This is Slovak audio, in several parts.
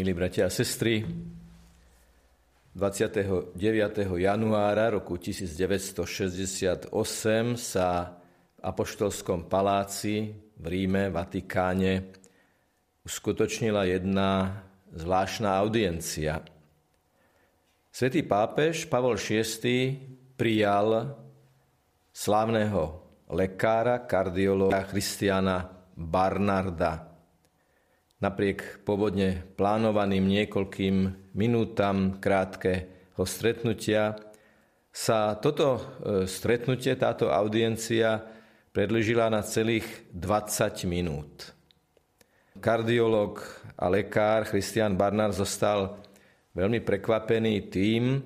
Milí bratia a sestry, 29. januára roku 1968 sa v Apoštolskom paláci v Ríme, Vatikáne uskutočnila jedna zvláštna audiencia. Svetý pápež Pavol VI prijal slávneho lekára, kardiológa Christiana Barnarda napriek pôvodne plánovaným niekoľkým minútam krátkeho stretnutia sa toto e, stretnutie, táto audiencia predlžila na celých 20 minút. Kardiolog a lekár Christian Barnard zostal veľmi prekvapený tým,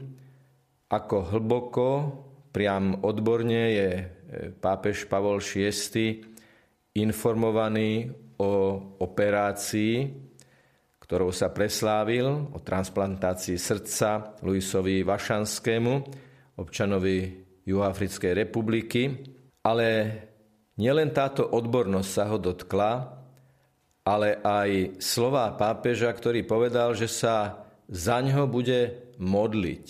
ako hlboko, priam odborne je e, pápež Pavol VI informovaný o operácii, ktorou sa preslávil, o transplantácii srdca Luisovi Vašanskému, občanovi Juhoafrickej republiky. Ale nielen táto odbornosť sa ho dotkla, ale aj slová pápeža, ktorý povedal, že sa za ňo bude modliť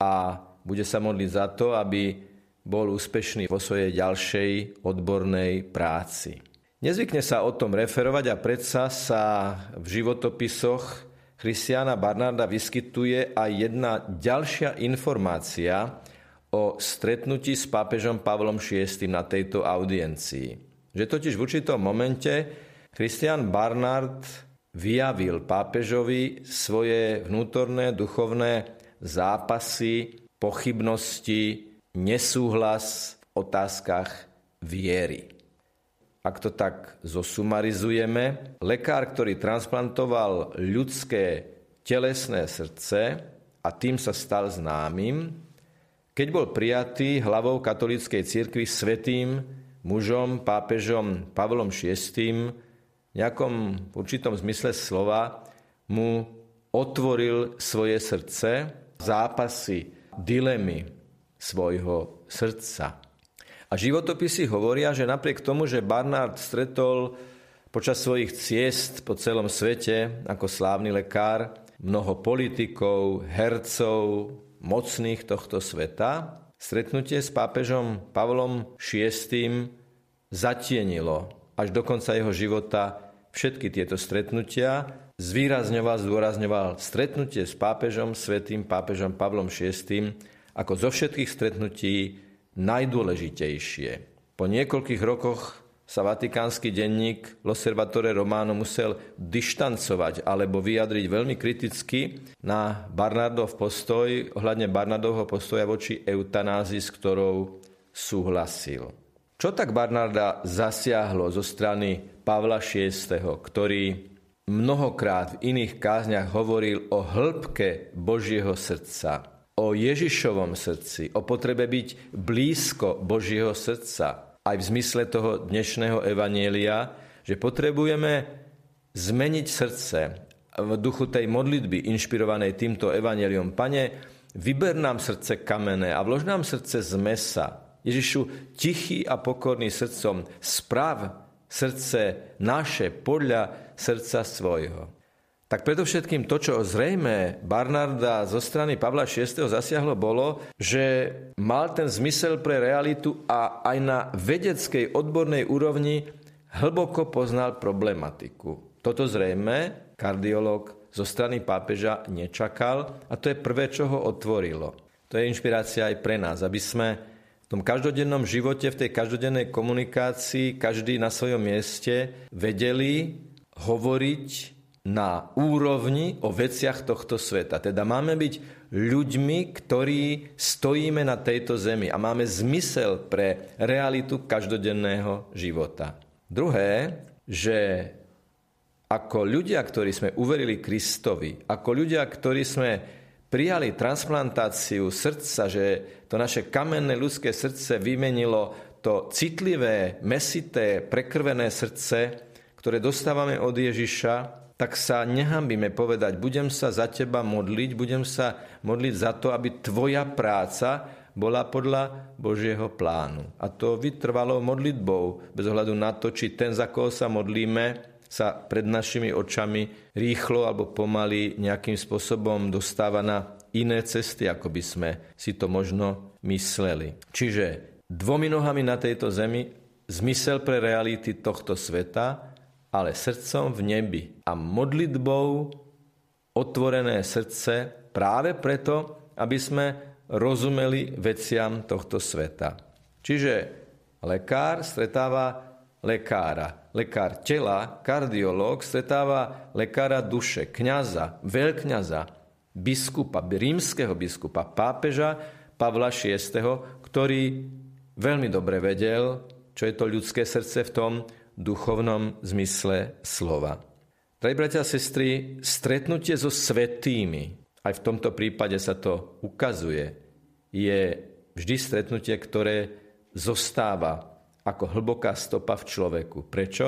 a bude sa modliť za to, aby bol úspešný vo svojej ďalšej odbornej práci. Nezvykne sa o tom referovať a predsa sa v životopisoch Christiana Barnarda vyskytuje aj jedna ďalšia informácia o stretnutí s pápežom Pavlom VI na tejto audiencii. Že totiž v určitom momente Christian Barnard vyjavil pápežovi svoje vnútorné duchovné zápasy, pochybnosti, nesúhlas v otázkach viery. Ak to tak zosumarizujeme, lekár, ktorý transplantoval ľudské telesné srdce a tým sa stal známym, keď bol prijatý hlavou katolíckej cirkvi svetým mužom, pápežom Pavlom VI, v nejakom určitom zmysle slova mu otvoril svoje srdce, zápasy, dilemy svojho srdca. A životopisy hovoria, že napriek tomu, že Barnard stretol počas svojich ciest po celom svete ako slávny lekár mnoho politikov, hercov, mocných tohto sveta, stretnutie s pápežom Pavlom VI zatienilo až do konca jeho života všetky tieto stretnutia, zvýrazňoval, zdôrazňoval stretnutie s pápežom, svetým pápežom Pavlom VI ako zo všetkých stretnutí najdôležitejšie. Po niekoľkých rokoch sa vatikánsky denník L'Osservatore Romano musel dištancovať alebo vyjadriť veľmi kriticky na Barnardov postoj, ohľadne Barnardovho postoja voči eutanázii, s ktorou súhlasil. Čo tak Barnarda zasiahlo zo strany Pavla VI., ktorý mnohokrát v iných kázniach hovoril o hĺbke Božieho srdca, o Ježišovom srdci, o potrebe byť blízko Božieho srdca, aj v zmysle toho dnešného evanielia, že potrebujeme zmeniť srdce v duchu tej modlitby inšpirovanej týmto evaneliom. Pane, vyber nám srdce kamenné a vlož nám srdce z mesa. Ježišu, tichý a pokorný srdcom, sprav srdce naše podľa srdca svojho tak predovšetkým to, čo zrejme Barnarda zo strany Pavla VI. zasiahlo, bolo, že mal ten zmysel pre realitu a aj na vedeckej odbornej úrovni hlboko poznal problematiku. Toto zrejme kardiolog zo strany pápeža nečakal a to je prvé, čo ho otvorilo. To je inšpirácia aj pre nás, aby sme v tom každodennom živote, v tej každodennej komunikácii, každý na svojom mieste vedeli hovoriť na úrovni o veciach tohto sveta. Teda máme byť ľuďmi, ktorí stojíme na tejto zemi a máme zmysel pre realitu každodenného života. Druhé, že ako ľudia, ktorí sme uverili Kristovi, ako ľudia, ktorí sme prijali transplantáciu srdca, že to naše kamenné ľudské srdce vymenilo to citlivé, mesité, prekrvené srdce, ktoré dostávame od Ježiša, tak sa nehambíme povedať, budem sa za teba modliť, budem sa modliť za to, aby tvoja práca bola podľa Božieho plánu. A to vytrvalo modlitbou, bez ohľadu na to, či ten, za koho sa modlíme, sa pred našimi očami rýchlo alebo pomaly nejakým spôsobom dostáva na iné cesty, ako by sme si to možno mysleli. Čiže dvomi nohami na tejto zemi zmysel pre reality tohto sveta, ale srdcom v nebi a modlitbou otvorené srdce práve preto, aby sme rozumeli veciam tohto sveta. Čiže lekár stretáva lekára. Lekár tela, kardiológ, stretáva lekára duše, kňaza, veľkňaza, biskupa, rímskeho biskupa, pápeža Pavla VI, ktorý veľmi dobre vedel, čo je to ľudské srdce v tom duchovnom zmysle slova. Drahí bratia a sestry, stretnutie so svetými, aj v tomto prípade sa to ukazuje, je vždy stretnutie, ktoré zostáva ako hlboká stopa v človeku. Prečo?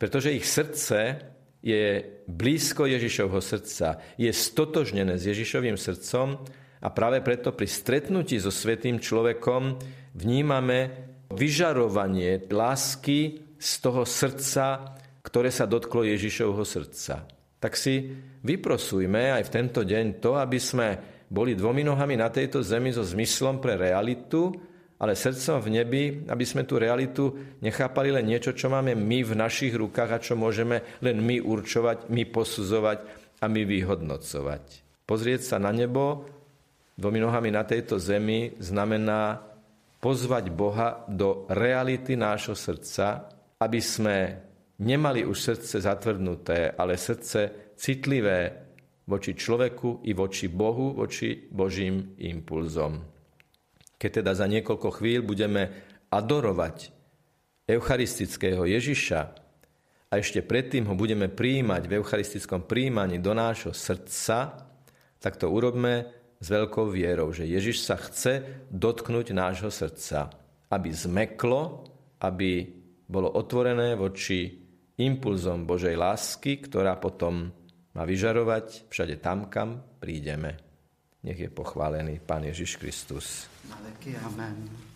Pretože ich srdce je blízko Ježišovho srdca, je stotožnené s Ježišovým srdcom a práve preto pri stretnutí so svetým človekom vnímame vyžarovanie lásky z toho srdca, ktoré sa dotklo Ježišovho srdca. Tak si vyprosujme aj v tento deň to, aby sme boli dvomi nohami na tejto zemi so zmyslom pre realitu, ale srdcom v nebi, aby sme tú realitu nechápali len niečo, čo máme my v našich rukách a čo môžeme len my určovať, my posudzovať a my vyhodnocovať. Pozrieť sa na nebo dvomi nohami na tejto zemi znamená pozvať Boha do reality nášho srdca, aby sme nemali už srdce zatvrdnuté, ale srdce citlivé voči človeku i voči Bohu, voči Božím impulzom. Keď teda za niekoľko chvíľ budeme adorovať eucharistického Ježiša a ešte predtým ho budeme príjmať v eucharistickom príjmaní do nášho srdca, tak to urobme s veľkou vierou, že Ježiš sa chce dotknúť nášho srdca, aby zmeklo, aby bolo otvorené voči impulzom Božej lásky, ktorá potom má vyžarovať všade tam, kam prídeme. Nech je pochválený Pán Ježiš Kristus. Amen.